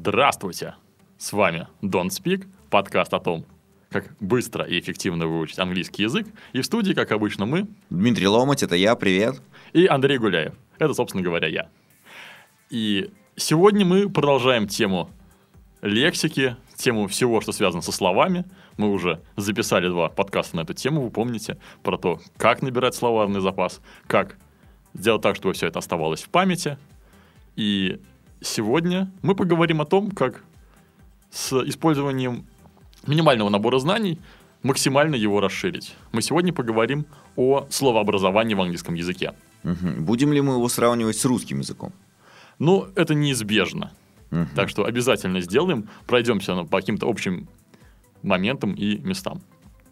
Здравствуйте! С вами Don't Speak, подкаст о том, как быстро и эффективно выучить английский язык. И в студии, как обычно, мы... Дмитрий Ломать, это я, привет. И Андрей Гуляев. Это, собственно говоря, я. И сегодня мы продолжаем тему лексики, тему всего, что связано со словами. Мы уже записали два подкаста на эту тему, вы помните, про то, как набирать словарный запас, как сделать так, чтобы все это оставалось в памяти. И сегодня мы поговорим о том, как с использованием минимального набора знаний максимально его расширить. Мы сегодня поговорим о словообразовании в английском языке. Угу. Будем ли мы его сравнивать с русским языком? Ну, это неизбежно. Угу. Так что обязательно сделаем, пройдемся по каким-то общим моментам и местам.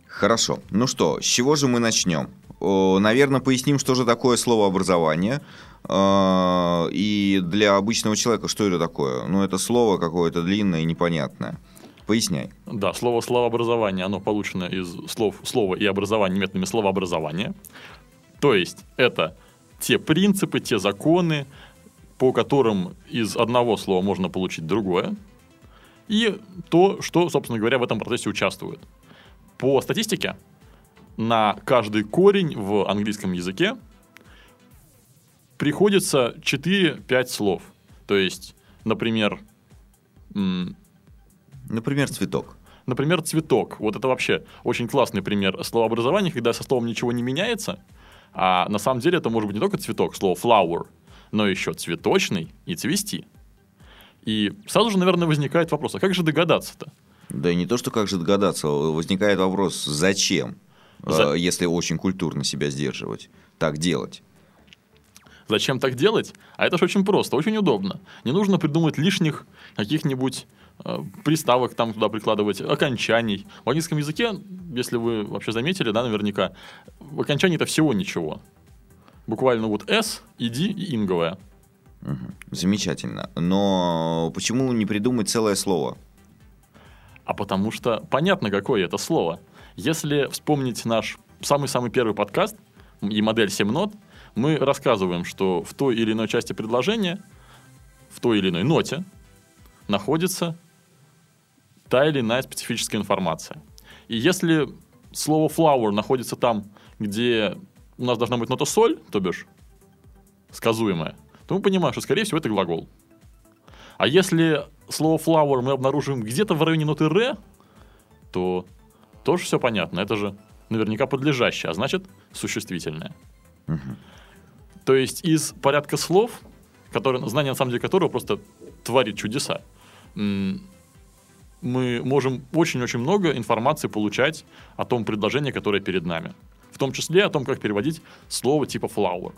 Хорошо. Ну что, с чего же мы начнем? Наверное, поясним, что же такое словообразование. А, и для обычного человека что это такое? Ну, это слово какое-то длинное и непонятное. Поясняй. Да, слово словообразование, оно получено из слов слова и образования методами словообразования. То есть это те принципы, те законы, по которым из одного слова можно получить другое, и то, что, собственно говоря, в этом процессе участвует. По статистике, на каждый корень в английском языке приходится 4-5 слов. То есть, например... Например, цветок. Например, цветок. Вот это вообще очень классный пример словообразования, когда со словом ничего не меняется, а на самом деле это может быть не только цветок, слово flower, но еще цветочный и цвести. И сразу же, наверное, возникает вопрос, а как же догадаться-то? Да и не то, что как же догадаться, возникает вопрос, зачем, За... Э, если очень культурно себя сдерживать, так делать. Зачем так делать? А это же очень просто, очень удобно. Не нужно придумать лишних каких-нибудь э, приставок там туда прикладывать, окончаний. В английском языке, если вы вообще заметили, да, наверняка, в окончании это всего ничего. Буквально вот S, ID и инговое. Угу. Замечательно. Но почему не придумать целое слово? А потому что понятно, какое это слово. Если вспомнить наш самый-самый первый подкаст и модель 7 нот, мы рассказываем, что в той или иной части предложения, в той или иной ноте находится та или иная специфическая информация. И если слово flower находится там, где у нас должна быть нота соль, то бишь сказуемая, то мы понимаем, что, скорее всего, это глагол. А если слово flower мы обнаружим где-то в районе ноты ре, то тоже все понятно. Это же наверняка подлежащее, а значит существительное. Угу. То есть из порядка слов, которые, знание на самом деле которого просто творит чудеса, мы можем очень-очень много информации получать о том предложении, которое перед нами. В том числе о том, как переводить слово типа flower.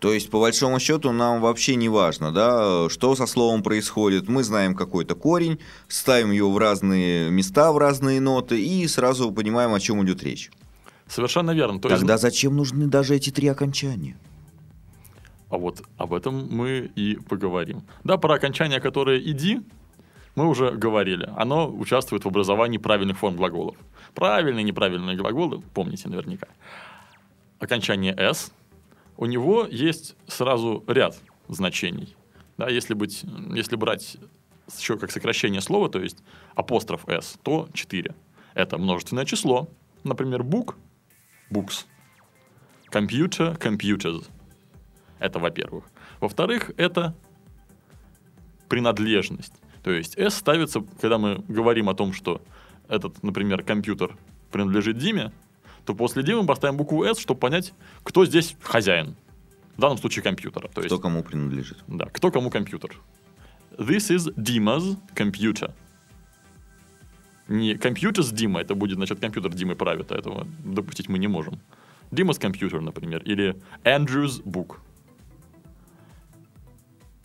То есть, по большому счету, нам вообще не важно, да, что со словом происходит. Мы знаем какой-то корень, ставим его в разные места, в разные ноты и сразу понимаем, о чем идет речь. Совершенно верно. То Тогда есть... зачем нужны даже эти три окончания? А вот об этом мы и поговорим. Да, про окончание, которое «иди», мы уже говорили. Оно участвует в образовании правильных форм глаголов. Правильные неправильные глаголы, помните наверняка. Окончание «с», у него есть сразу ряд значений. Да, если, быть, если брать еще как сокращение слова, то есть апостроф «с», то 4. Это множественное число. Например, book – books. Computer – computers. Это во-первых. Во-вторых, это принадлежность. То есть S ставится, когда мы говорим о том, что этот, например, компьютер принадлежит Диме, то после Димы мы поставим букву S, чтобы понять, кто здесь хозяин. В данном случае компьютера. То кто есть, кому принадлежит. Да, кто кому компьютер. This is Dima's computer. Не компьютер с Дима, это будет, значит, компьютер Димы правит, а этого допустить мы не можем. Dima's компьютер, например, или Andrew's book.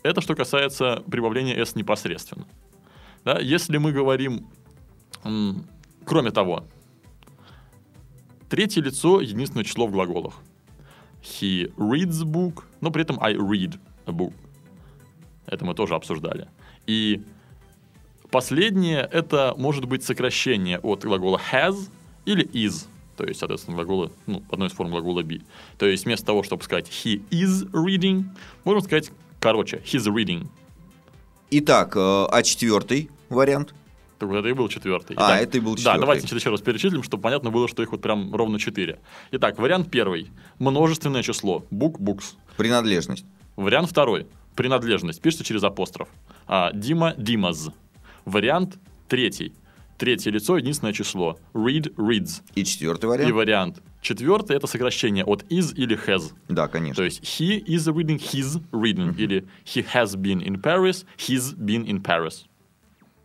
Это что касается прибавления s непосредственно. Да, если мы говорим, м, кроме того, третье лицо единственное число в глаголах. He reads book, но при этом I read a book. Это мы тоже обсуждали. И последнее это может быть сокращение от глагола has или is. То есть, соответственно, глаголы, ну, одной из форм глагола be. То есть, вместо того, чтобы сказать he is reading, можно сказать короче, he's reading. Итак, э, а четвертый вариант? Так вот, это и был четвертый. А, Итак, это и был Да, четвертый. давайте значит, еще раз перечислим, чтобы понятно было, что их вот прям ровно четыре. Итак, вариант первый. Множественное число. Book, books. Принадлежность. Вариант второй. Принадлежность. Пишется через апостроф. А, Дима, Димаз. Вариант третий. Третье лицо, единственное число. Read, reads. И четвертый И вариант? вариант четвертый это сокращение от is или has. Да, конечно. То есть he is reading, he's reading. Или he has been in Paris, he's been in Paris.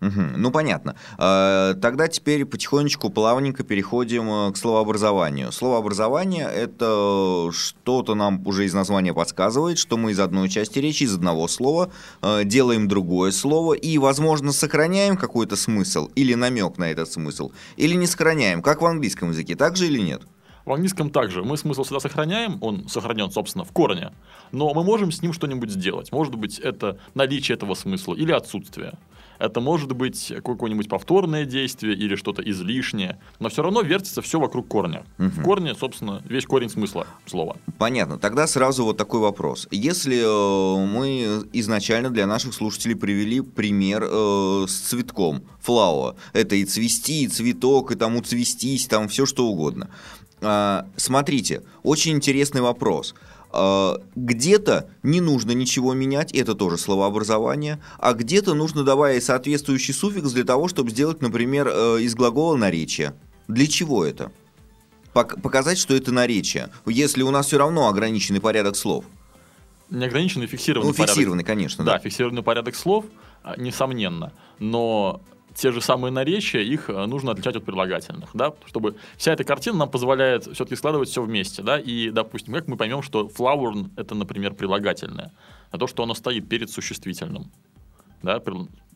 Мгм, Ну, понятно. Э, Тогда теперь потихонечку, плавненько переходим э, к словообразованию. Словообразование — это что-то нам уже из названия подсказывает, что мы из одной части речи, из одного слова э, делаем другое слово и, возможно, сохраняем какой-то смысл или намек на этот смысл, или не сохраняем, как в английском языке, так же или нет? В английском также мы смысл всегда сохраняем, он сохранен, собственно, в корне, но мы можем с ним что-нибудь сделать. Может быть, это наличие этого смысла или отсутствие. Это может быть какое-нибудь повторное действие или что-то излишнее, но все равно вертится все вокруг корня. В корне, собственно, весь корень смысла слова. Понятно. Тогда сразу вот такой вопрос. Если э, мы изначально для наших слушателей привели пример э, с цветком, флауа, это и цвести, и цветок, и тому цвестись, там все что угодно. А, смотрите, очень интересный вопрос. А, Где-то не нужно ничего менять, это тоже словообразование, а где-то нужно добавить соответствующий суффикс для того, чтобы сделать, например, э, из глагола наречие. Для чего это? Пок- показать, что это наречие, если у нас все равно ограниченный порядок слов. Неограниченный фиксированный Ну, порядок. фиксированный, конечно, Да, да. фиксированный порядок слов, а, несомненно. Но те же самые наречия, их а, нужно отличать от прилагательных, да, чтобы вся эта картина нам позволяет все-таки складывать все вместе, да, и, допустим, как мы поймем, что flower — это, например, прилагательное, а то, что оно стоит перед существительным, да,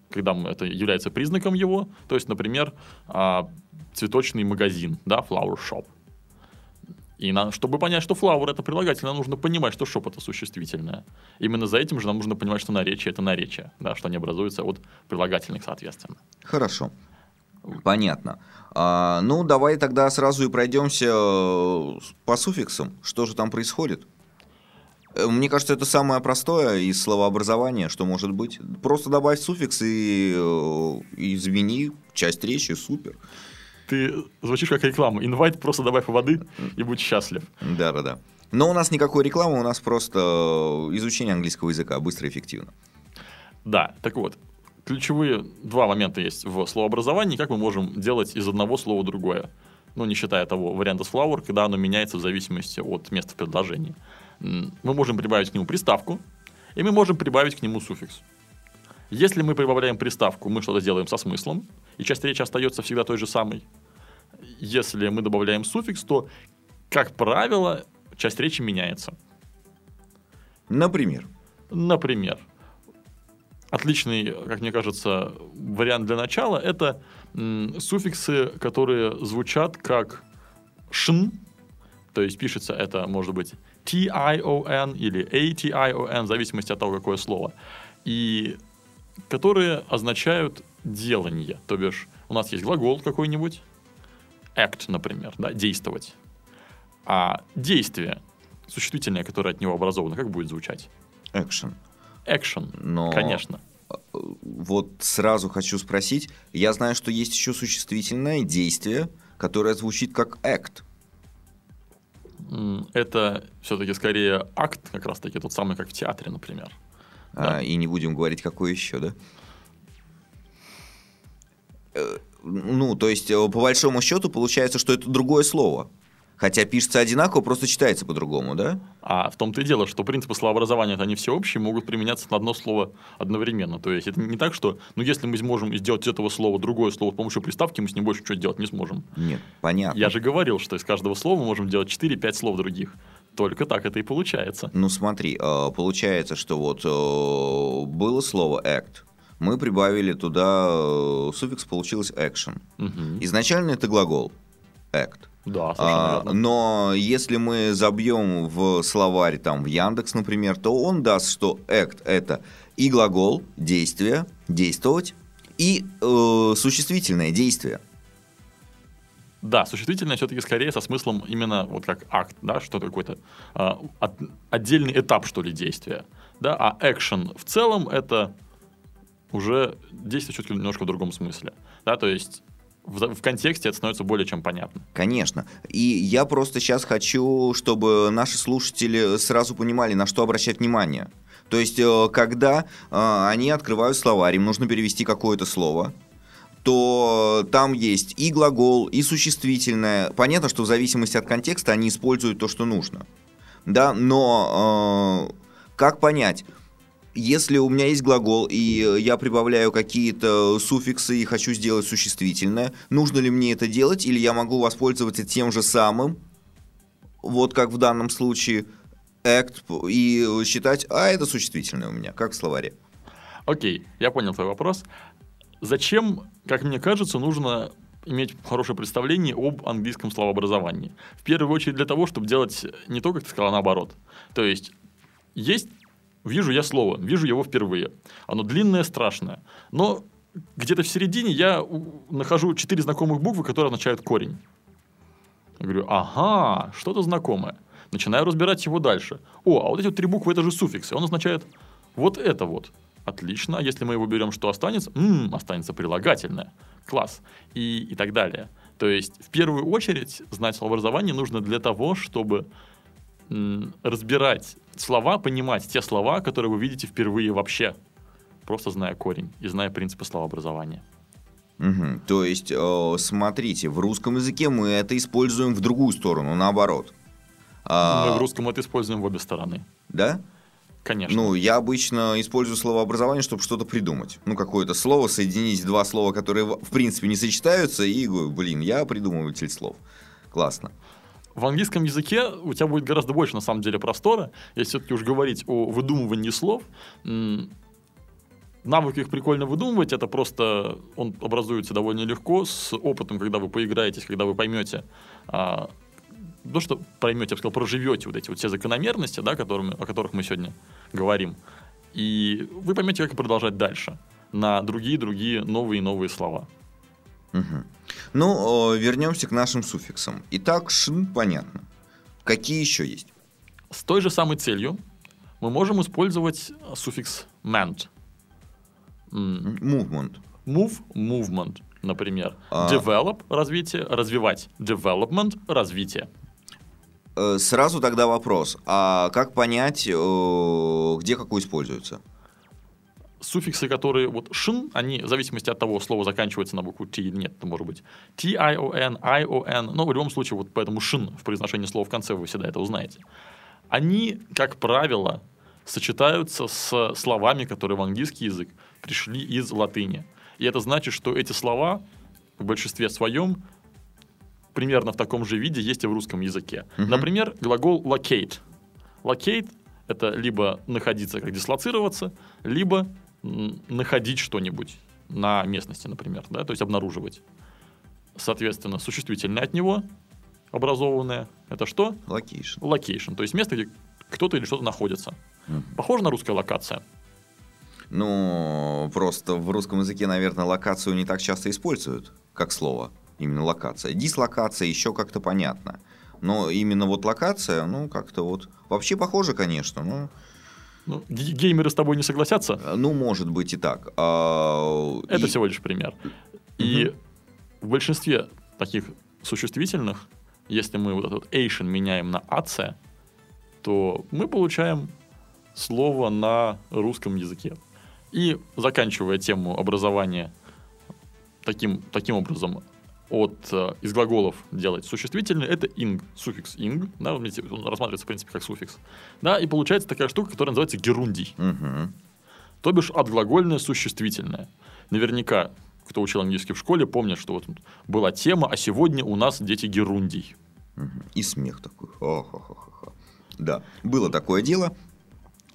когда это является признаком его, то есть, например, а, цветочный магазин, да, flower shop. И на- чтобы понять, что flower это прилагательное, нужно понимать, что shop это существительное. Именно за этим же нам нужно понимать, что наречие это наречие, да, что они образуются от прилагательных, соответственно. Хорошо. Понятно. А, ну, давай тогда сразу и пройдемся э, по суффиксам. Что же там происходит? Э, Мне кажется, это самое простое из словообразования, что может быть. Просто добавь суффикс и, э, и измени часть речи, супер. Ты звучишь как реклама. Инвайт просто добавь воды и будь счастлив. Да-да-да. Но у нас никакой рекламы, у нас просто э, изучение английского языка, быстро и эффективно. Да, так вот, ключевые два момента есть в словообразовании, как мы можем делать из одного слова другое. Ну, не считая того варианта с flower, когда оно меняется в зависимости от места в предложении. М, Мы можем прибавить к нему приставку, и мы можем прибавить к нему суффикс. Если мы прибавляем приставку, мы что-то делаем со смыслом, и часть речи остается всегда той же самой. Если мы добавляем суффикс, то, как правило, часть речи меняется. Например. Например, отличный, как мне кажется, вариант для начала это суффиксы, которые звучат как шн, то есть пишется это может быть T-I-O-N или A-T-I-O-N, в зависимости от того, какое слово, и которые означают делание, то бишь у нас есть глагол какой-нибудь, act, например, да, действовать, а действие, существительное, которое от него образовано, как будет звучать? Action. Action, Но конечно. вот сразу хочу спросить. Я знаю, что есть еще существительное действие, которое звучит как act. Это все-таки скорее акт, как раз-таки тот самый, как в театре, например. А, и не будем говорить, какой еще, да? Э, Ну, то есть, э, по большому счету, получается, что это другое слово. Хотя пишется одинаково, просто читается по-другому, да? А в том-то и дело, что принципы словообразования это они всеобщие, могут применяться на одно слово одновременно. То есть это не так, что, ну, если мы сможем сделать из этого слова другое слово с помощью приставки, мы с ним больше ничего делать не сможем. Нет, понятно. Я же говорил, что из каждого слова мы можем делать 4-5 слов других. Только так это и получается. Ну смотри, э, получается, что вот э, было слово act, мы прибавили туда э, суффикс, получилось action. Мгм. Изначально это глагол act. Да, А, верно. но если мы забьем в словарь, там, в Яндекс, например, то он даст, что act – это и глагол, действие, действовать, и э, существительное действие. Да, существительное все-таки скорее со смыслом именно вот как акт, да, что какой-то а, от- отдельный этап, что ли, действия. Да, а action в целом это уже действие ли немножко в другом смысле. Да, то есть в, в контексте это становится более чем понятно. Конечно. И я просто сейчас хочу, чтобы наши слушатели сразу понимали, на что обращать внимание. То есть, э, когда э, они открывают словарь, им нужно перевести какое-то слово, то там есть и глагол, и существительное. Понятно, что в зависимости от контекста они используют то, что нужно. Да, но э, как понять? Если у меня есть глагол, и я прибавляю какие-то суффиксы и хочу сделать существительное, нужно ли мне это делать, или я могу воспользоваться тем же самым, вот как в данном случае, act, и считать, а это существительное у меня, как в словаре. Окей, я понял твой вопрос. Зачем, как мне кажется, нужно иметь хорошее представление об английском словообразовании? В первую очередь для того, чтобы делать не то, как ты сказала, а наоборот. То есть, есть, вижу я слово, вижу его впервые. Оно длинное, страшное. Но где-то в середине я нахожу четыре знакомых буквы, которые означают корень. Я говорю, ага, что-то знакомое. Начинаю разбирать его дальше. О, а вот эти вот три буквы это же суффиксы. Он означает вот это вот. Отлично. А Если мы его берем, что останется? М, останется прилагательное. Класс. И, и так далее. То есть, в первую очередь, знать словообразование нужно для того, чтобы м, разбирать слова, понимать те слова, которые вы видите впервые вообще, просто зная корень и зная принципы словообразования. Мгм. То есть, э, смотрите, в русском языке мы это используем в другую сторону, наоборот. А, Мы в русском это используем в обе стороны. Да? Конечно. Ну, я обычно использую словообразование, чтобы что-то придумать. Ну, какое-то слово, соединить два слова, которые в принципе не сочетаются, и, говорю, блин, я придумыватель слов. Классно. В английском языке у тебя будет гораздо больше, на самом деле, простора. Если все-таки уж говорить о выдумывании слов, навык их прикольно выдумывать, это просто он образуется довольно легко с опытом, когда вы поиграетесь, когда вы поймете, а, ну что поймете, я бы сказал, проживете вот эти вот все закономерности, да, которыми, о которых мы сегодня говорим, и вы поймете, как продолжать дальше на другие-другие новые и новые слова. Мгм. Ну, вернемся к нашим суффиксам. Итак, шин, понятно. Какие еще есть? С той же самой целью мы можем использовать суффикс meant. М, Movement. Move, movement, например. А. Develop – развитие, развивать. Development – развитие. Э, Сразу тогда вопрос. А как понять, э, где какой используется? Суффиксы, которые вот шин, они в зависимости от того, слово заканчивается на букву T или нет, это может быть T-I-O-N, I-O-N, но в любом случае вот поэтому шин в произношении слова в конце вы всегда это узнаете. Они, как правило, сочетаются с словами, которые в английский язык пришли из латыни. И это значит, что эти слова в большинстве своем примерно в таком же виде есть и в русском языке. Мгм. Например, глагол locate. Locate – это либо находиться, как дислоцироваться, либо находить что-нибудь на местности, например, да, то есть обнаруживать. Соответственно, существительное от него образованное – это что? Location. Location, то есть место, где кто-то или что-то находится. Мгм. Похоже на русская локация. Ну, просто в русском языке, наверное, локацию не так часто используют, как слово. Именно локация. Дислокация еще как-то понятно. Но именно вот локация, ну, как-то вот... Вообще похоже, конечно, ну, Ну, ге- геймеры с тобой не согласятся? ну может быть и так. А, Это и- всего лишь пример. И в большинстве таких существительных, если мы вот этот Asian меняем на AC, то мы получаем слово на русском языке. И заканчивая тему образования таким, таким образом, от, э, из глаголов делать существительный, это ing, суффикс ing, да, он он рассматривается, в принципе, как суффикс. Да, и получается такая штука, которая называется герундий. Мгм. То бишь отглагольное существительное. Наверняка, кто учил английский в школе, помнят, что вот была тема, а сегодня у нас дети герундий. Мгм. И смех такой. Ха-ха-ха-ха. Да, было такое дело.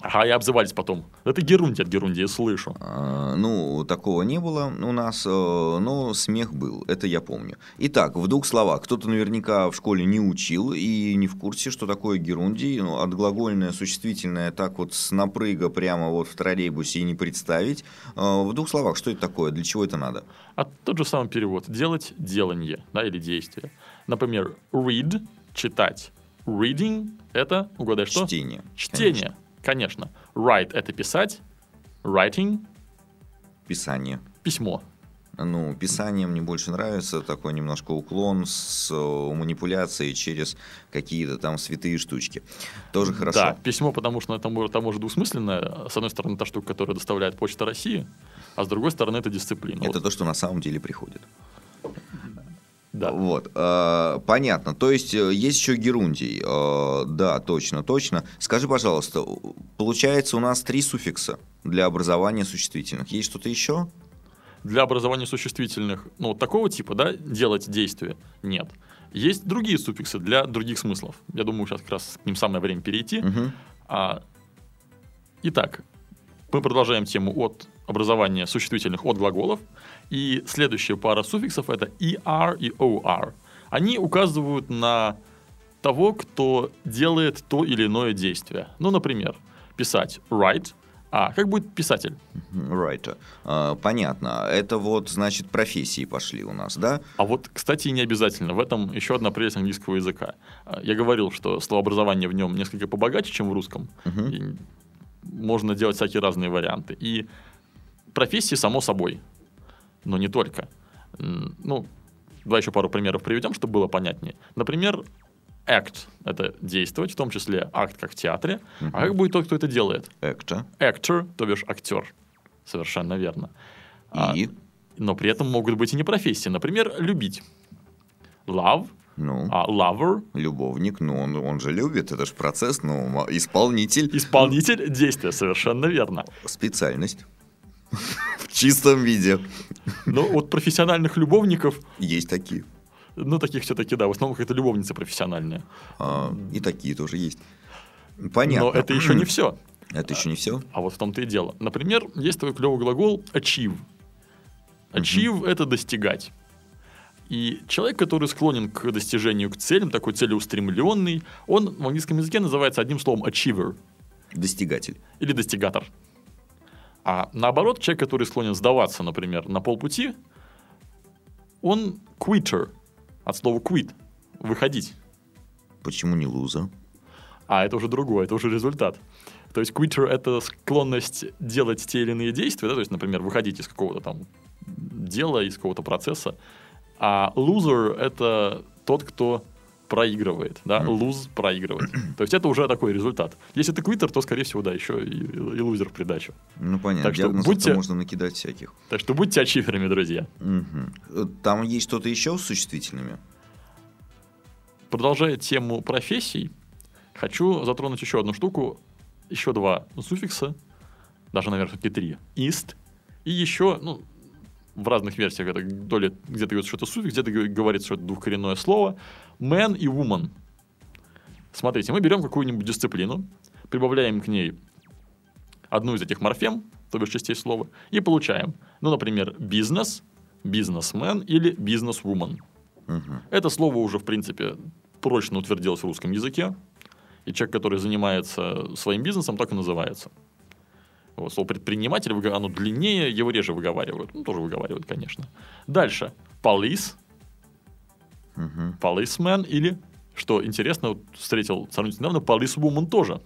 Ага, и обзывались потом. Это Герунди от Герунди, я слышу. А, Ну, такого не было у нас, э, но смех был, это я помню. Итак, в двух словах, кто-то наверняка в школе не учил и не в курсе, что такое герундий, ну, отглагольное, существительное, так вот с напрыга прямо вот в троллейбусе и не представить. Э, В двух словах, что это такое, для чего это надо? А тот же самый перевод. Делать делание, да, или действие. Например, read – читать. Reading – это, угадай что? Чтение. Чтение, конечно. Write – это писать. Writing Писание. – письмо. Ну, писание мне больше нравится, такой немножко уклон с манипуляцией через какие-то там святые штучки. Тоже хорошо. Да, письмо, потому что это может, там может двусмысленное. С одной стороны, та штука, которая доставляет Почта России, а с другой стороны, это дисциплина. Это Вот, то, что на самом деле приходит. Да. Вот, э, понятно. То есть э, есть еще герундий. Э, да, точно, точно. Скажи, пожалуйста, получается у нас три суффикса для образования существительных. Есть что-то еще? Для образования существительных, ну, вот такого типа, да, делать действие, нет. Есть другие суффиксы для других смыслов. Я думаю, сейчас как раз к ним самое время перейти. Мгм. А, итак, мы продолжаем тему от образования существительных от глаголов. И следующая пара суффиксов это er и or. Они указывают на того, кто делает то или иное действие. Ну, например, писать write, а как будет писатель? Right. Э, понятно. Это вот, значит, профессии пошли у нас, да? А вот, кстати, не обязательно. В этом еще одна прелесть английского языка. А, Я говорил, что словообразование в нем несколько побогаче, чем в русском. И можно делать всякие разные варианты. И профессии, само собой, но не только. Ну, давай еще пару примеров приведем, чтобы было понятнее. Например, act — это действовать, в том числе акт, как в театре. А как будет тот, кто это делает? Экта. Actor, то бишь актер. Совершенно верно. А, И? но при этом могут быть и не профессии. Например, любить. Love, Ну, а lover, любовник, ну, он, он же любит, это же процесс, ну, исполнитель. исполнитель действия. Совершенно верно. Специальность. В чистом виде. Но вот профессиональных любовников, Есть такие. ну, таких все-таки, да, в основном какая-то любовница профессиональная. А, и такие тоже есть. Понятно. Но это еще не все. Это еще не все. А вот в том-то и дело. Например, есть такой клевый глагол achieve. Achieve это достигать. И человек, который склонен к достижению к целям, такой целеустремленный, он в английском языке называется одним словом achiever Достигатель. или достигатор. А наоборот, человек, который склонен сдаваться, например, на полпути, он quitter, от слова quit, выходить. Почему не луза? А это уже другое, это уже результат. То есть quitter — это склонность делать те или иные действия, да, то есть, например, выходить из какого-то там дела, из какого-то процесса. А loser — это тот, кто проигрывает, да, lose — проигрывает. То есть это уже такой результат. Если ты квиттер, то, скорее всего, да, еще и, и лузер в придачу. Ну, понятно. Так что Диагнозов-то будьте- можно накидать всяких. Так что будьте ачиверами, друзья. Э, Там есть что-то еще с существительными? Продолжая тему профессий, хочу затронуть еще одну штуку, еще два суффикса, даже, наверное, все-таки три. Ist и еще, ну, в разных версиях это то ли где-то говорится, что это суффикс, где-то говорится, что это двухкоренное слово. Man и woman. Смотрите, мы берем какую-нибудь дисциплину, прибавляем к ней одну из этих морфем, то бишь частей слова, и получаем, ну, например, бизнес, бизнесмен или бизнесвумен. Мгм. Это слово уже, в принципе, прочно утвердилось в русском языке. И человек, который занимается своим бизнесом, так и называется. Слово предприниматель, оно длиннее, его реже выговаривают. Ну, тоже выговаривают, конечно. Дальше. Мгм. policeman или, что интересно, вот встретил сравнительно недавно, policewoman тоже.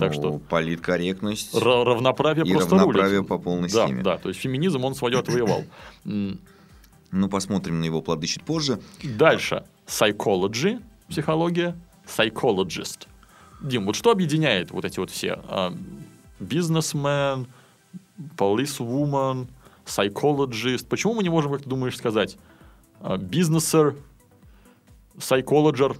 Так Ну, что- Политкорректность Ра- равноправие и просто равноправие рулит. по полной да, схеме. да, то есть феминизм он свое отвоевал. Ну, посмотрим на его плоды чуть позже. Дальше. Psychology, психология, psychologist. Дим, вот что объединяет вот эти вот все? а, Бизнесмен, policewoman, psychologist. Почему мы не можем, как ты думаешь, сказать а, бизнесер, psychologer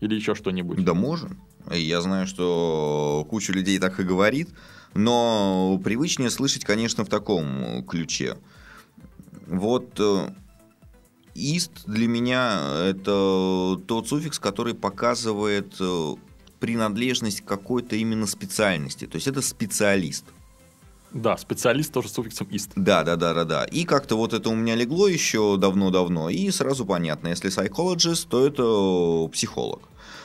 или еще что-нибудь? Да можем. Я знаю, что куча людей так и говорит, но привычнее слышать, конечно, в таком ключе. Вот э, ист для меня это тот суффикс, который показывает, э, принадлежность к какой-то именно специальности. То есть это специалист. Да, специалист тоже с суффиксом «ист». Да, да, да, да, да. И как-то вот это у меня легло еще давно-давно, и сразу понятно, если psychologist, то это психолог.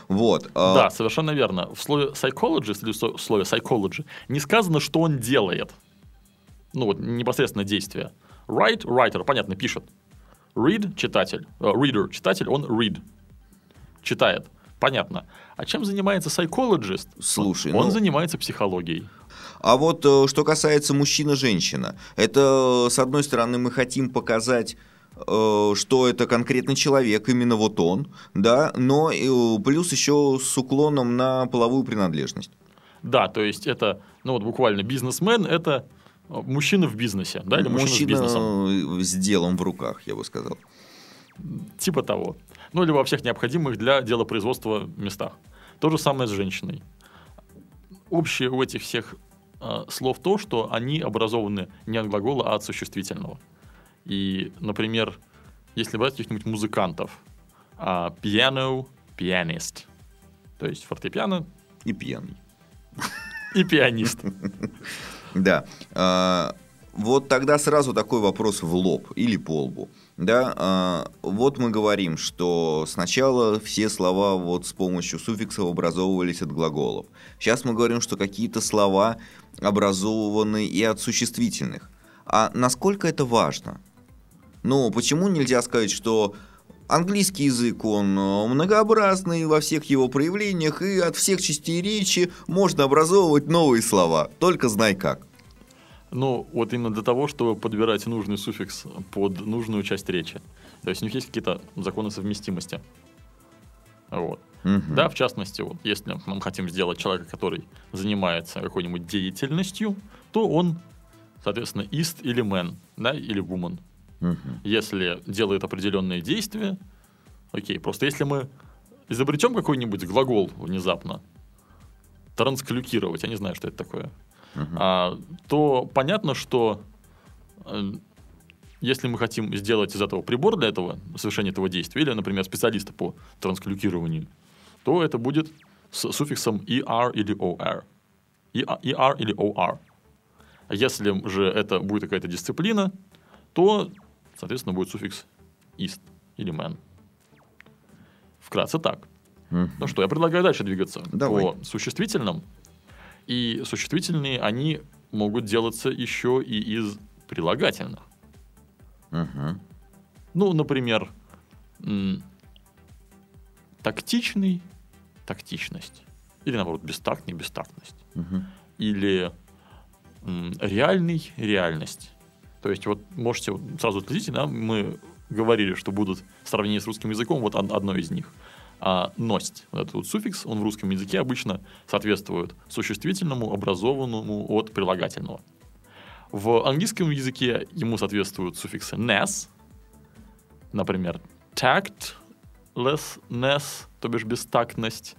Вот. а, Да, совершенно верно. В слове psychologist или в слове psychology не сказано, что он делает. Ну, вот непосредственно действие. Write, writer, понятно, пишет. Read, читатель. Э, Reader, читатель, он read. Читает. Понятно. А чем занимается psychologist? Слушай, он ну- занимается психологией. А вот э, что касается мужчина-женщина, это, с одной стороны, мы хотим показать э, что это конкретный человек, именно вот он, да, но э, плюс еще с уклоном на половую принадлежность. Да, то есть это, ну вот буквально бизнесмен, это э, мужчина в бизнесе, да, или мужчина, с бизнесом. Мужчина с делом в руках, я бы сказал. Типа того. Ну, или во всех необходимых для делопроизводства местах. То же самое с женщиной. Общее у этих всех э, слов то, что они образованы не от глагола, а от существительного. И, например, если брать каких-нибудь музыкантов, а, piano, pianist, то есть фортепиано И пьяный. и пианист. Да. А, вот тогда сразу такой вопрос в лоб или по лбу. Да, а, вот мы говорим, что сначала все слова вот с помощью суффиксов образовывались от глаголов. Сейчас мы говорим, что какие-то слова образованы и от существительных. А насколько это важно? Ну, почему нельзя сказать, что английский язык, он э, многообразный во всех его проявлениях, и от всех частей речи можно образовывать новые слова, только знай как. Ну, вот именно для того, чтобы подбирать нужный суффикс под нужную часть речи. То есть у них есть какие-то законы совместимости. Вот. Мгм. Да, в частности, вот, если мы хотим сделать человека, который занимается какой-нибудь деятельностью, то он, соответственно, ist или man, да, или woman. Мгм. Если делает определенные действия, окей, просто если мы изобретем какой-нибудь глагол внезапно, трансклюкировать, я не знаю, что это такое, Мгм. а, то понятно, что э, если мы хотим сделать из этого прибор для этого, совершения этого действия, или, например, специалиста по трансклюкированию, то это будет с суффиксом er или or. Er или or. А если же это будет какая-то дисциплина, то, соответственно, будет суффикс ist или man. Вкратце так. Мгм. Ну что, я предлагаю дальше двигаться Давай. по существительным. И существительные, они могут делаться еще и из прилагательных. Мгм. Ну, например, тактичный – тактичность. Или, наоборот, бестактный – бестактность. Мгм. Или реальный – реальность. То есть, вот можете вот сразу отследите, да, мы говорили, что будут сравнения с русским языком, вот од- одно из них. А ность, вот этот вот суффикс, он в русском языке обычно соответствует существительному, образованному от прилагательного. В английском языке ему соответствуют суффиксы ness, например, tactlessness, то бишь бестактность,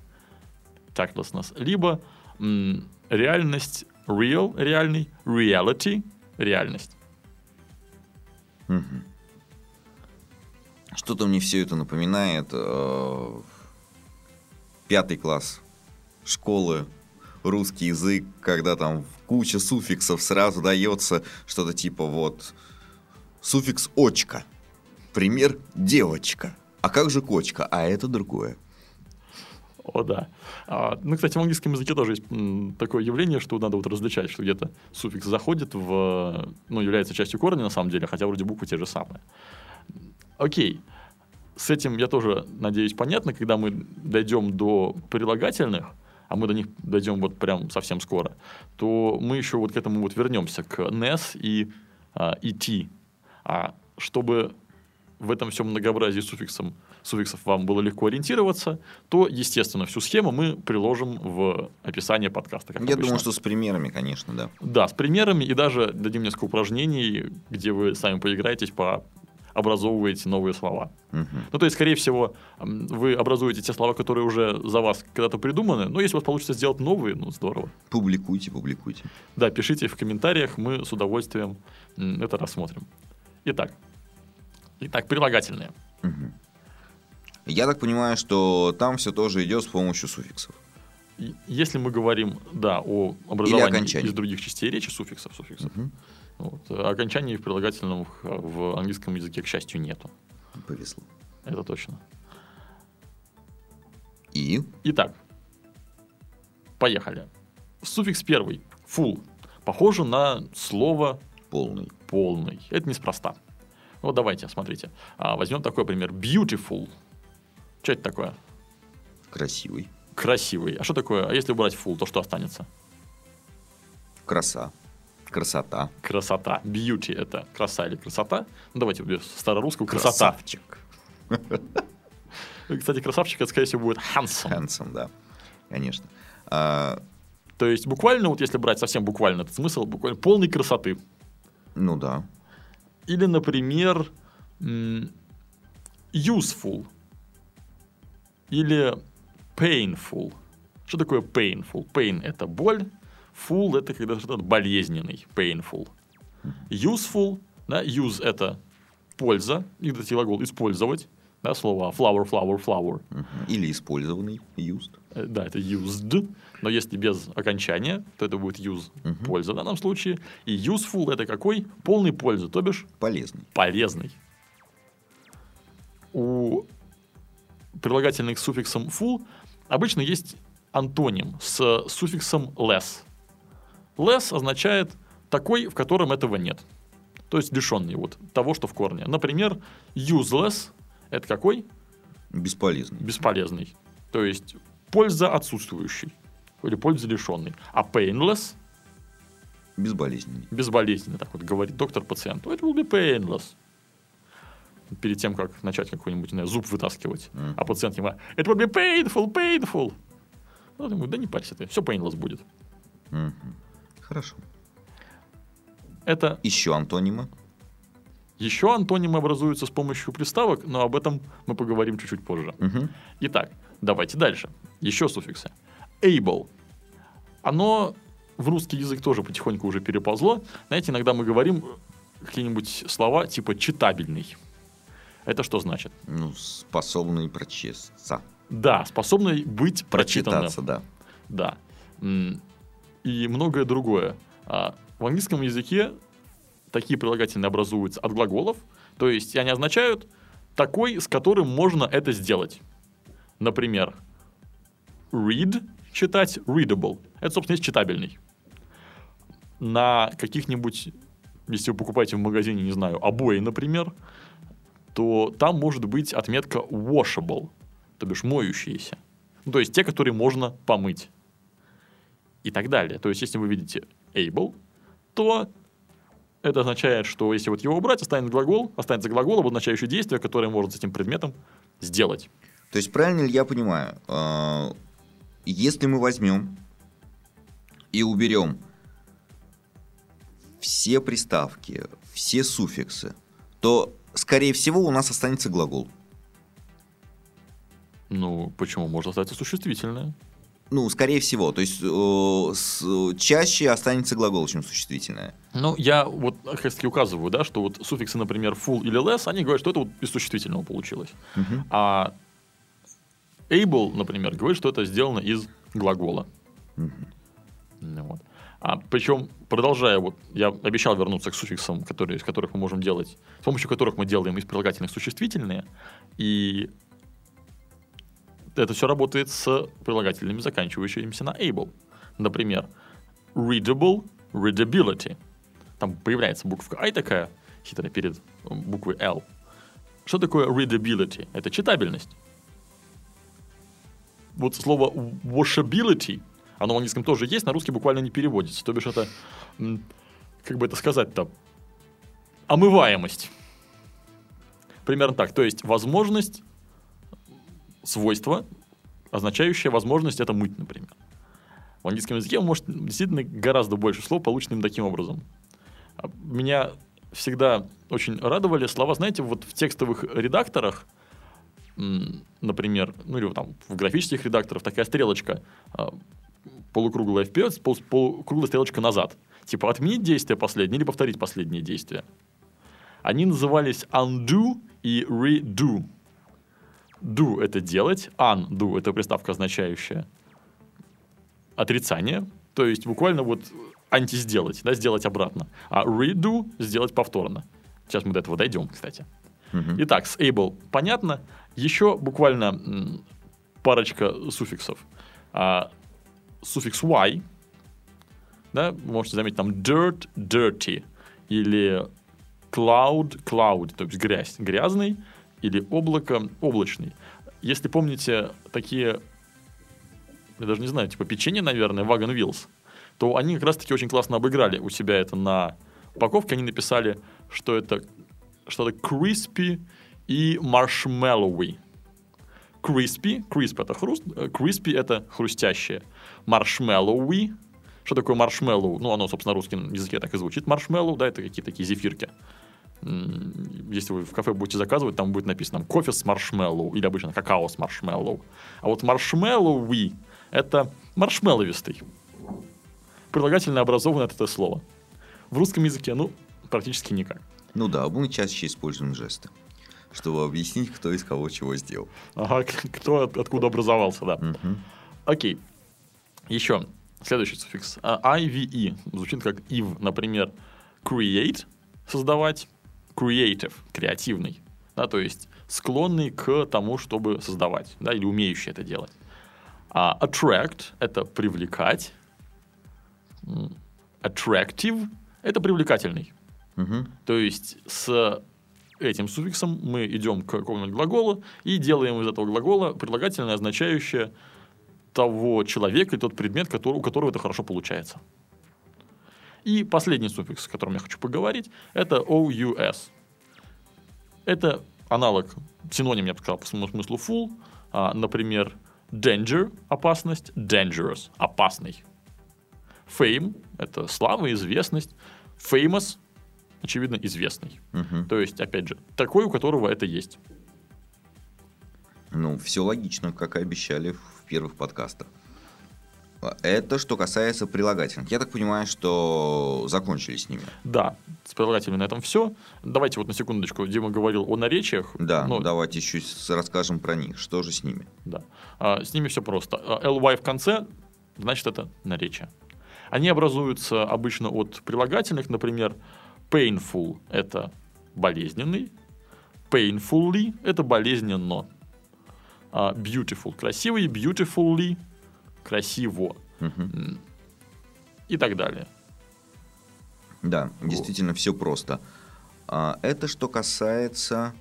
tactlessness, либо м, реальность real, реальный, reality, реальность. Мгм. Что-то мне все это напоминает э, пятый класс школы, русский язык, когда там куча суффиксов сразу дается что-то типа вот суффикс очка, пример девочка, а как же кочка, а это другое. О, да. А, ну, кстати, в английском языке тоже есть такое явление, что надо вот различать, что где-то суффикс заходит в... Ну, является частью корня, на самом деле, хотя вроде буквы те же самые. Окей. С этим я тоже, надеюсь, понятно, когда мы дойдем до прилагательных, а мы до них дойдем вот прям совсем скоро, то мы еще вот к этому вот вернемся, к NES и а, ET. А чтобы в этом всем многообразии суффиксом, суффиксов вам было легко ориентироваться, то, естественно, всю схему мы приложим в описание подкаста. Я обычно. думаю, что с примерами, конечно, да. Да, с примерами и даже дадим несколько упражнений, где вы сами поиграетесь, пообразовываете новые слова. Мгм. Ну, то есть, скорее всего, вы образуете те слова, которые уже за вас когда-то придуманы, но если у вас получится сделать новые, ну, здорово. Публикуйте, публикуйте. Да, пишите в комментариях, мы с удовольствием это рассмотрим. Итак, итак, прилагательные. Мгм. Я так понимаю, что там все тоже идет с помощью суффиксов. Если мы говорим, да, о образовании из других частей речи, суффиксов, суффиксов. Мгм. Вот. Окончаний в прилагательном в- в английском языке, к счастью, нету. Повезло. Это точно. И Итак, поехали. Суффикс первый, full, похоже на слово полный. полный. Это неспроста. Вот давайте, смотрите. А, возьмем такой пример. Beautiful. Что это такое? Красивый. Красивый. А что такое? А если убрать full, то что останется? Краса. Красота. Красота. Beauty – это краса или красота. Ну, давайте без старорусского. Красота. Красавчик. Кстати, красавчик, это, скорее всего, будет handsome. Handsome, да. Конечно. А, То есть, буквально, вот если брать совсем буквально этот смысл, буквально полной красоты. ну да. Или, например, useful. Или painful. Что такое painful? Pain – это боль. Full – это когда что-то болезненный. Painful. Useful. Да, use – это польза. Кстати, глагол «использовать». Да, слово flower, flower, flower. Или использованный. Used. Э, Да, это used, но если без окончания, то это будет use, Мгм. польза в данном случае. И useful это какой? Полный пользы, то бишь Полезный. полезный. У прилагательных с суффиксом full обычно есть антоним с суффиксом less. Less означает такой, в котором этого нет. То есть лишенный вот того, что в корне. Например, useless – это какой? Бесполезный. бесполезный. То есть польза отсутствующий. Или польза лишенный. А painless Безболезненный. безболезненный, так вот говорит доктор пациенту. Это will be painless. Перед тем, как начать какой-нибудь, знаю, зуб вытаскивать. Мгм. А пациент ему, это will be painful, painful. Ну, думаю, да не парься ты, все painless будет. Мгм. Хорошо. Это Еще антонимы. еще антонимы образуются с помощью приставок, но об этом мы поговорим чуть-чуть позже. Мгм. Итак, давайте дальше. Еще суффиксы. Able. Оно в русский язык тоже потихоньку уже переползло. Знаете, иногда мы говорим какие-нибудь слова типа читабельный. Это что значит? Ну, способный прочесть. Да, способный быть прочитанным. Прочитаться, да. Да. И многое другое. А, В английском языке такие прилагательные образуются от глаголов, то есть они означают такой, с которым можно это сделать. Например, read, читать, readable. Это, собственно, есть читабельный. На каких-нибудь, если вы покупаете в магазине, не знаю, обои, например, то там может быть отметка washable, то бишь моющиеся. То есть те, которые можно помыть. И так далее. То есть, если вы видите able, то это означает, что если вот его убрать, останется глагол, останется глагол, обозначающий действие, которое может с этим предметом сделать. То есть, правильно ли я понимаю, э, если мы возьмем и уберем все приставки, все суффиксы, то, скорее всего, у нас останется глагол. Ну, почему? Может остаться существительное. Ну, скорее всего. То есть, э, с- чаще останется глагол, чем существительное. Ну, я вот как раз-таки указываю, да, что вот суффиксы, например, full или less, они говорят, что это вот из существительного получилось. Мгм. А able, например, говорит, что это сделано из глагола. Мгм. Ну Вот. А причем, продолжая, вот я обещал вернуться к суффиксам, которые, из которых мы можем делать, с помощью которых мы делаем из прилагательных существительные, и это все работает с прилагательными, заканчивающимися на able. Например, readable, readability. Там появляется буква I такая, хитрая, перед буквой L. Что такое readability? Это читабельность. Вот слово washability, оно в английском тоже есть, на русский буквально не переводится. То бишь это, как бы это сказать-то, омываемость. Примерно так. То есть возможность, свойство, означающее возможность это мыть, например. В английском языке может действительно гораздо больше слов, полученным таким образом. А Меня всегда очень радовали слова, знаете, вот в текстовых редакторах, например, ну или там в графических редакторах такая стрелочка а, полукруглая вперед, пол- полукруглая стрелочка назад. Типа отменить действие последнее или повторить последнее действие. Они назывались undo и redo. Do – это делать, undo – это приставка, означающая отрицание, то есть буквально вот анти-сделать, да, сделать обратно. А redo – сделать повторно. Сейчас мы до этого дойдем, кстати. Мгм. Итак, с able понятно. Еще буквально парочка суффиксов. А, суффикс y, да, вы можете заметить там dirt, dirty, или cloud, cloud, то есть грязь, грязный, или облако, облачный. Если помните такие, я даже не знаю, типа печенье, наверное, Wagon Wheels, то они как раз-таки очень классно обыграли у себя это на упаковке. Они написали, что это что-то crispy и marshmallowy. Crispy, crisp это хруст, э, crispy это хрустящее. Marshmallowy, что такое маршмеллоу? Ну, оно, собственно, на русском языке так и звучит. Маршмеллоу, да, это какие-то такие зефирки. Если вы в кафе будете заказывать, там будет написано там, кофе с маршмеллоу или обычно какао с маршмеллоу. А вот маршмеллоуи – это маршмелловистый. Прилагательно образовано от этого слова. В русском языке, ну, практически никак. Ну да, мы чаще используем жесты, чтобы объяснить, кто из кого чего сделал. Ага, кто от- откуда образовался, да. Мгм. Окей. Еще следующий суффикс. А, IVE звучит как if, например, create – создавать, creative – креативный. Да, то есть склонный к тому, чтобы создавать, да, или умеющий это делать. А attract – это привлекать. Attractive – это привлекательный. Мгм. То есть с этим суффиксом мы идем к какому-нибудь глаголу и делаем из этого глагола прилагательное, означающее того человека или тот предмет, который, у которого это хорошо получается. И последний суффикс, о котором я хочу поговорить, это OUS. Это аналог, синоним, я бы сказал, по своему смыслу full. А, например, danger – опасность, dangerous – опасный. Fame – это слава, известность. Famous – очевидно, известный. Мгм. То есть, опять же, такой, у которого это есть. Ну, все логично, как и обещали в первых подкастах. Это что касается прилагательных. Я так понимаю, что закончили с ними. Да, с прилагательными на этом все. Давайте вот на секундочку. Дима говорил о наречиях. Да, Ну, давайте еще расскажем про них. Что же с ними? Да. А, с ними все просто. А, ly в конце, значит, это наречие. Они образуются обычно от прилагательных, например, painful – это болезненный, painfully – это болезненно, А beautiful – красивый, beautifully – красиво и так далее. Да, действительно все просто. А, Это что касается...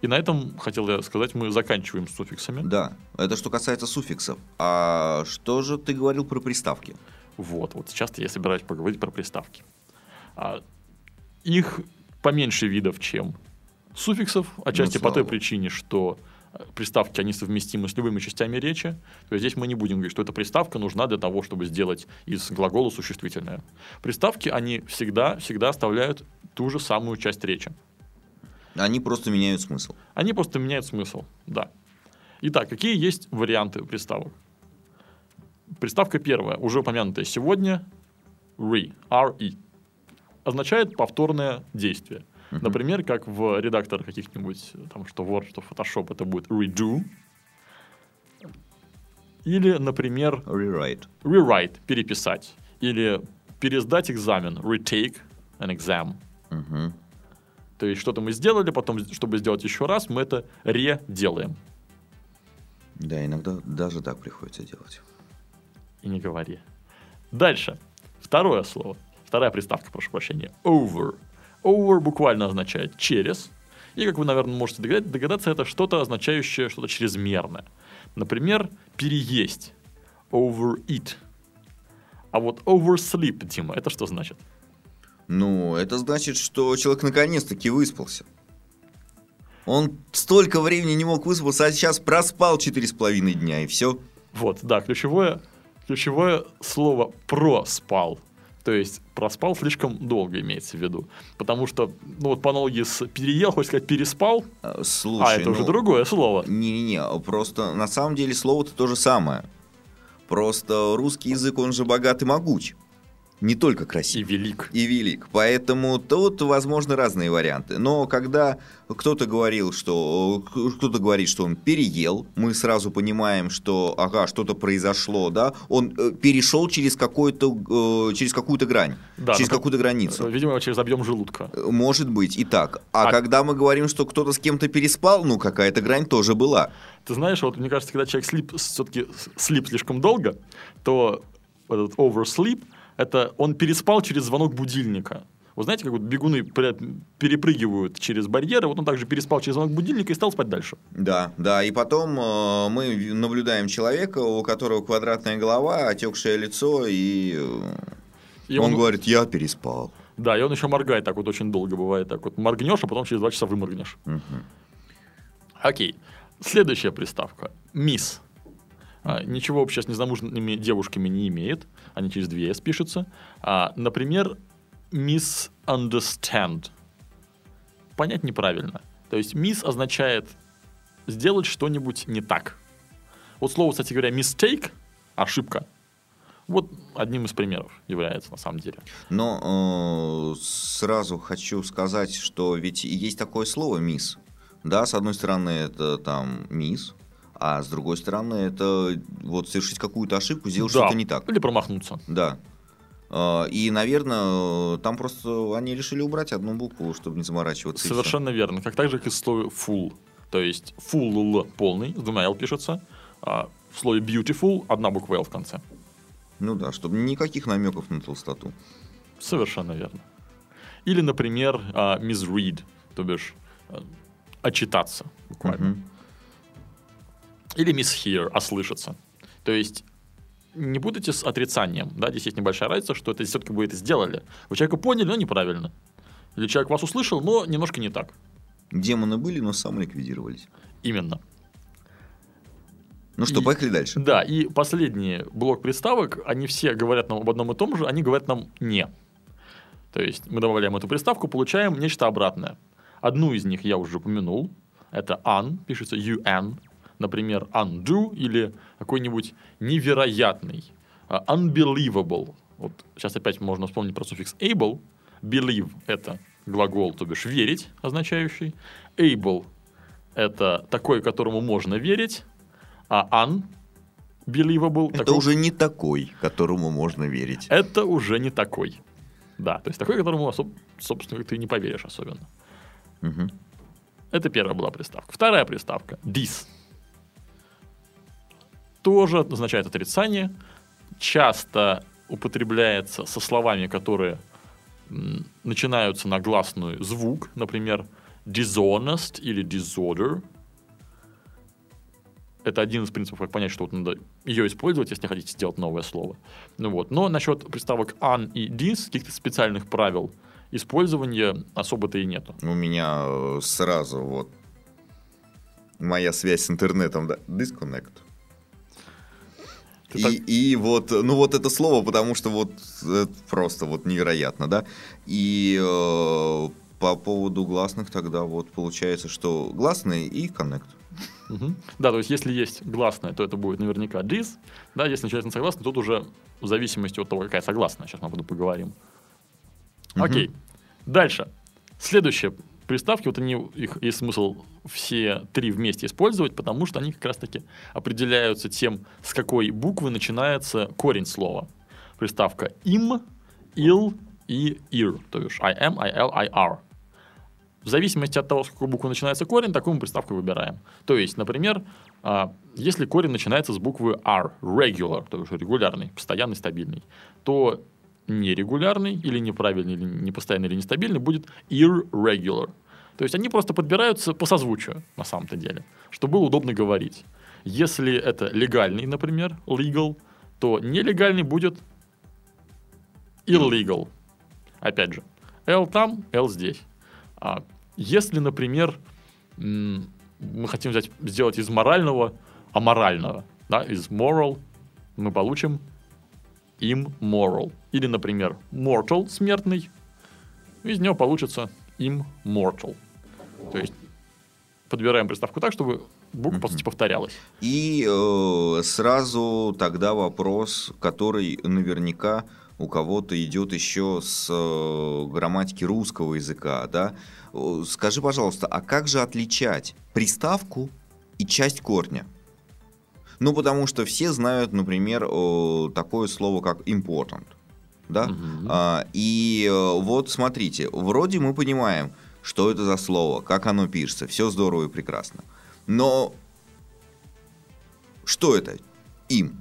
И на этом, хотел я сказать, мы заканчиваем с суффиксами. Да, это что касается суффиксов. А что же ты говорил про приставки? Вот, вот сейчас я собираюсь поговорить про приставки. А, их поменьше видов, чем суффиксов, отчасти Ну, по той причине, что приставки, они совместимы с любыми частями речи. То есть здесь мы не будем говорить, что эта приставка нужна для того, чтобы сделать из глагола существительное. Приставки, они всегда, всегда оставляют ту же самую часть речи. Они просто меняют смысл. Они просто меняют смысл, да. Итак, какие есть варианты приставок? Приставка первая, уже упомянутая сегодня, re, re, означает повторное действие. Например, как в редакторах каких-нибудь, там, что Word, что Photoshop, это будет redo. Или, например, Rewrite. rewrite, переписать. Или пересдать экзамен, retake an exam. Мгм. То есть что-то мы сделали, потом, чтобы сделать еще раз, мы это ределаем. Да, иногда даже так приходится делать. И не говори. Дальше. Второе слово. Вторая приставка, прошу прощения. Over. Over буквально означает через. И, как вы, наверное, можете догадать- догадаться, это что-то означающее что-то чрезмерное. Например, переесть. Overeat. А вот oversleep, Дима, это что значит? Ну, это значит, что человек наконец-таки выспался. Он столько времени не мог выспаться, а сейчас проспал четыре с половиной дня, и все. Вот, да, ключевое, ключевое слово проспал. То есть проспал слишком долго имеется в виду. Потому что, ну вот по аналогии с переел, хочешь сказать переспал, Слушай, а это уже ну, другое слово. Не-не-не, просто на самом деле слово-то то же самое. Просто русский язык, он же богат и могуч. Не только И красив. велик. и велик. Поэтому тут возможны разные варианты. Но когда кто-то говорил, что кто-то говорит, что он переел, мы сразу понимаем, что ага, что-то произошло, да, он э, перешел через какой-то э, через какую-то грань, Да, через ну, какую-то границу. Видимо, через объем желудка. Э, Может быть и так. А, А- когда мы говорим, что кто-то с кем-то переспал, ну какая-то грань тоже была. Ты знаешь, вот мне кажется, когда человек слип, все-таки слип слишком долго, то этот oversleep, это он переспал через звонок будильника. Вы знаете, как вот бегуны перепрыгивают через барьеры, вот он также переспал через звонок будильника и стал спать дальше. Да, да, и потом э, мы наблюдаем человека, у которого квадратная голова, отекшее лицо, и, э, И он, говорит, я переспал. Да, и он еще моргает так вот очень долго бывает. Так вот моргнешь, а потом через два часа выморгнешь. Окей. Следующая приставка. Мисс. А, ничего общего с незамужними девушками не имеет. Они через две S пишутся. А, например, misunderstand. Понять неправильно. То есть miss означает сделать что-нибудь не так. Вот слово, кстати говоря, mistake, ошибка, вот одним из примеров является на самом деле. Но э, сразу хочу сказать, что ведь есть такое слово «мисс». Да, с одной стороны, это там «мисс», а с другой стороны, это вот совершить какую-то ошибку, сделать Да. что-то не так. Или промахнуться. Да. Э, И, наверное, там просто они решили убрать одну букву, чтобы не заморачиваться. Совершенно верно. Как также, как и в слове full. То есть full полный, с двумя L пишется. А в слове beautiful одна буква L в конце. Ну да, чтобы никаких намеков на толстоту. Совершенно верно. Или, например, а, misread, то бишь а, очитаться буквально. Мгм. Или mishear, ослышаться. То есть не путайте с отрицанием. Да? Здесь есть небольшая разница, что это все-таки вы это сделали. Вы человека поняли, но неправильно. Или человек вас услышал, но немножко не так. Демоны были, но самоликвидировались. Именно. Ну что, И- поехали дальше. Да, и последний блок приставок, они все говорят нам об одном и том же, они говорят нам «не». То есть мы добавляем эту приставку, получаем нечто обратное. Одну из них я уже упомянул. Это un, пишется un. Например, undo или какой-нибудь невероятный. а, Unbelievable. Вот сейчас опять можно вспомнить про суффикс able. Believe – это глагол, то бишь верить, означающий. Able – это такой, которому можно верить. А unbelievable – Это такой- уже не такой, которому можно верить. это уже не такой. Да, то есть такой, которому, собственно, ты не поверишь особенно. Мгм. Это первая была приставка. Вторая приставка – dis. Тоже означает отрицание. Часто употребляется со словами, которые начинаются на гласную звук. Например, dishonest или disorder. Это один из принципов, как понять, что вот надо ее использовать, если хотите сделать новое слово. Ну вот. Но насчет приставок an и dis, каких-то специальных правил использования особо-то и нету. У меня э, сразу вот моя связь с интернетом, да, disconnect. И, так- и вот, ну вот это слово, потому что вот это просто вот невероятно, да. И э, по поводу гласных тогда вот получается, что гласные и connect. Да, то есть если есть гласная, то это будет наверняка dis. Да, если начинается на согласный, тут уже в зависимости от того, какая согласная. Сейчас мы об этом поговорим. Окей. Дальше. Следующие приставки, вот они, их есть смысл все три вместе использовать, потому что они как раз-таки определяются тем, с какой буквы начинается корень слова. Приставка им, il и ir, то есть I am, I L, I R. В зависимости от того, с какой буквы начинается корень, такую мы приставку выбираем. То есть, например, а, если корень начинается с буквы R, regular, то есть регулярный, постоянный, стабильный, то нерегулярный или неправильный, или непостоянный, или нестабильный будет irregular. То есть они просто подбираются по созвучию, на самом-то деле, чтобы было удобно говорить. Если это легальный, например, legal, то нелегальный будет illegal. Опять же, L там, L здесь. А если, например, мы хотим взять, сделать из морального аморального, да, из moral мы получим immoral. Или, например, mortal, смертный, из него получится immortal. То есть подбираем приставку так, чтобы буква, по сути, повторялась. И э, сразу тогда вопрос, который наверняка у кого-то идет еще с э, грамматики русского языка, да. Скажи, пожалуйста, а как же отличать приставку и часть корня? Ну, потому что все знают, например, э, такое слово, как important. Да? Мгм. А, и э, вот смотрите, вроде мы понимаем, что это за слово, как оно пишется, все здорово и прекрасно. Но что это? Им.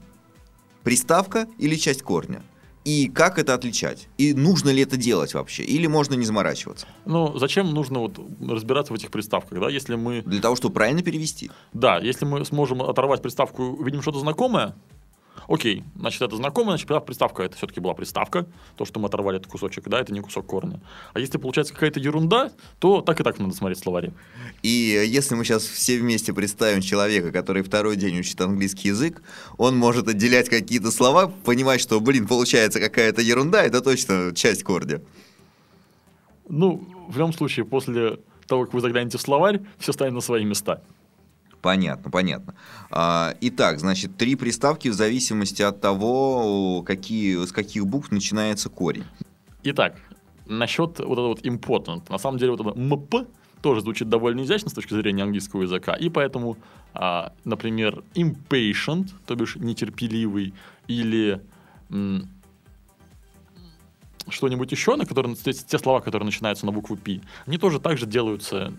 Приставка или часть корня? И как это отличать? И нужно ли это делать вообще? Или можно не заморачиваться? Ну, зачем нужно вот разбираться в этих приставках, да? Если мы, Для того, чтобы правильно перевести. да, если мы сможем оторвать приставку, увидим что-то знакомое, окей, значит, это знакомое, значит, приставка это все-таки была приставка, то, что мы оторвали этот кусочек, да, это не кусок корня. А если получается какая-то ерунда, то так и так надо смотреть словари. И э, если мы сейчас все вместе представим человека, который второй день учит английский язык, он может отделять какие-то слова, понимать, что, блин, получается какая-то ерунда, это точно часть корня. Ну, в любом случае, после того, как вы заглянете в словарь, все станет на свои места. Понятно, понятно. А, итак, значит, три приставки в зависимости от того, какие, с каких букв начинается корень. Итак, насчет вот этого вот important. На самом деле, вот это МП тоже звучит довольно изящно с точки зрения английского языка. И поэтому, а, например, impatient, то бишь нетерпеливый, или что-нибудь еще, на которые, те, те слова, которые начинаются на букву P, они тоже также делаются,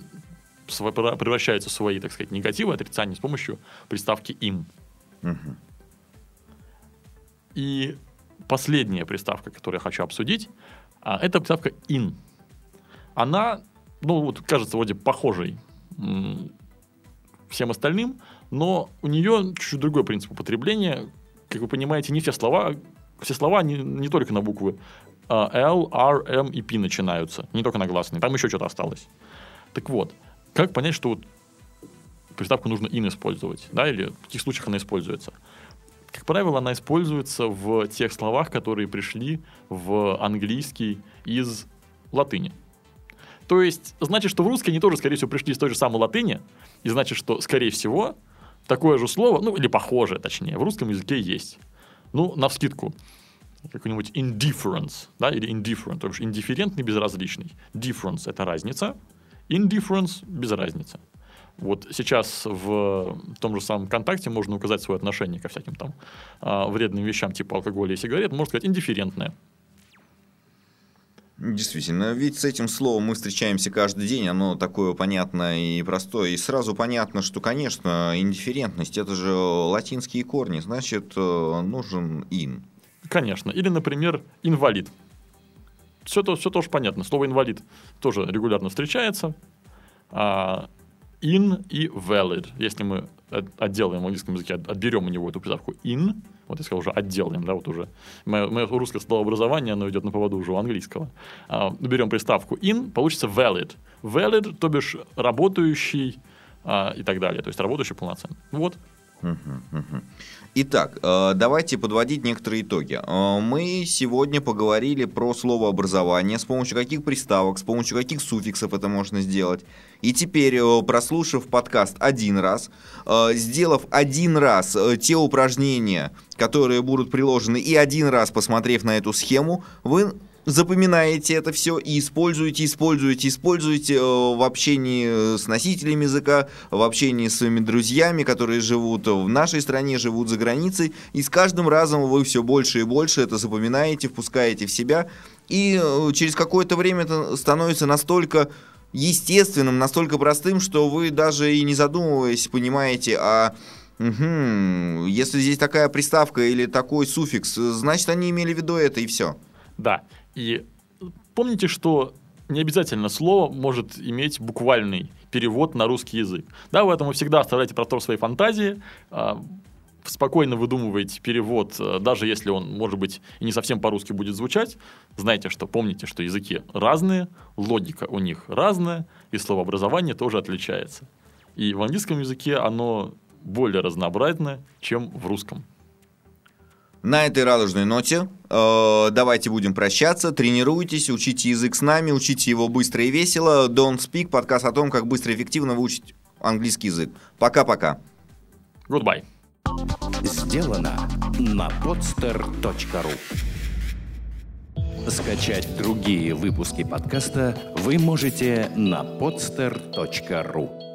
превращаются в свои, так сказать, негативы, отрицания с помощью приставки им. Мгм. И последняя приставка, которую я хочу обсудить, а, это приставка in. Она, ну, вот кажется вроде похожей всем остальным, но у нее чуть-чуть другой принцип употребления. Как вы понимаете, не все слова, все слова не, не только на буквы L, R, M и P начинаются, не только на гласные, там еще что-то осталось. Так вот, как понять, что вот приставку нужно in использовать, да, или в каких случаях она используется? Как правило, она используется в тех словах, которые пришли в английский из латыни. То есть, значит, что в русский они тоже, скорее всего, пришли из той же самой латыни, и значит, что, скорее всего, такое же слово, ну, или похожее, точнее, в русском языке есть. Ну, навскидку, какой-нибудь indifference, да, или indifferent, то бишь индифферентный, безразличный. Difference – это разница, indifference – без разницы. Вот сейчас в том же самом ВКонтакте можно указать свое отношение ко всяким там а, вредным вещам типа алкоголя и сигарет, можно сказать индифферентное. Действительно, ведь с этим словом мы встречаемся каждый день, оно такое понятное и простое, и сразу понятно, что, конечно, индифферентность – это же латинские корни, значит, э, нужен ин. Конечно. Или, например, инвалид. Все, то, все тоже понятно. Слово инвалид тоже регулярно встречается. А, in и valid. Если мы от- отделаем в английском языке, от- отберем у него эту приставку in, вот я сказал уже отделаем, да, вот уже. Мое, мое русское словообразование, оно идет на поводу уже у английского. А, берем приставку in, получится valid. Valid, то бишь работающий а, и так далее. То есть работающий полноценно. Вот. Мгм, мгм. Итак, э, давайте подводить некоторые итоги. Э, Мы сегодня поговорили про словообразование, с помощью каких приставок, с помощью каких суффиксов это можно сделать. И теперь, э, прослушав подкаст один раз, сделав один раз те упражнения, которые будут приложены, и один раз посмотрев на эту схему, вы запоминаете это все и используете, используете, используете э, в общении с носителями языка, в общении с своими друзьями, которые живут в нашей стране, живут за границей, и с каждым разом вы все больше и больше это запоминаете, впускаете в себя, и э, через какое-то время это становится настолько естественным, настолько простым, что вы даже и не задумываясь понимаете, а мгм, если здесь такая приставка или такой суффикс, значит они имели в виду это и все. Да. И помните, что не обязательно слово может иметь буквальный перевод на русский язык. Да, поэтому всегда оставляйте простор своей фантазии, а, спокойно выдумывайте перевод, а, даже если он, может быть, и не совсем по-русски будет звучать. Знайте, что помните, что языки разные, логика у них разная, и словообразование тоже отличается. И в английском языке оно более разнообразное, чем в русском. На этой радужной ноте э, давайте будем прощаться. Тренируйтесь, учите язык с нами, учите его быстро и весело. Don't Speak, подкаст о том, как быстро и эффективно выучить английский язык. Пока-пока. Goodbye. Сделано на podster.ru Скачать другие выпуски подкаста вы можете на podster.ru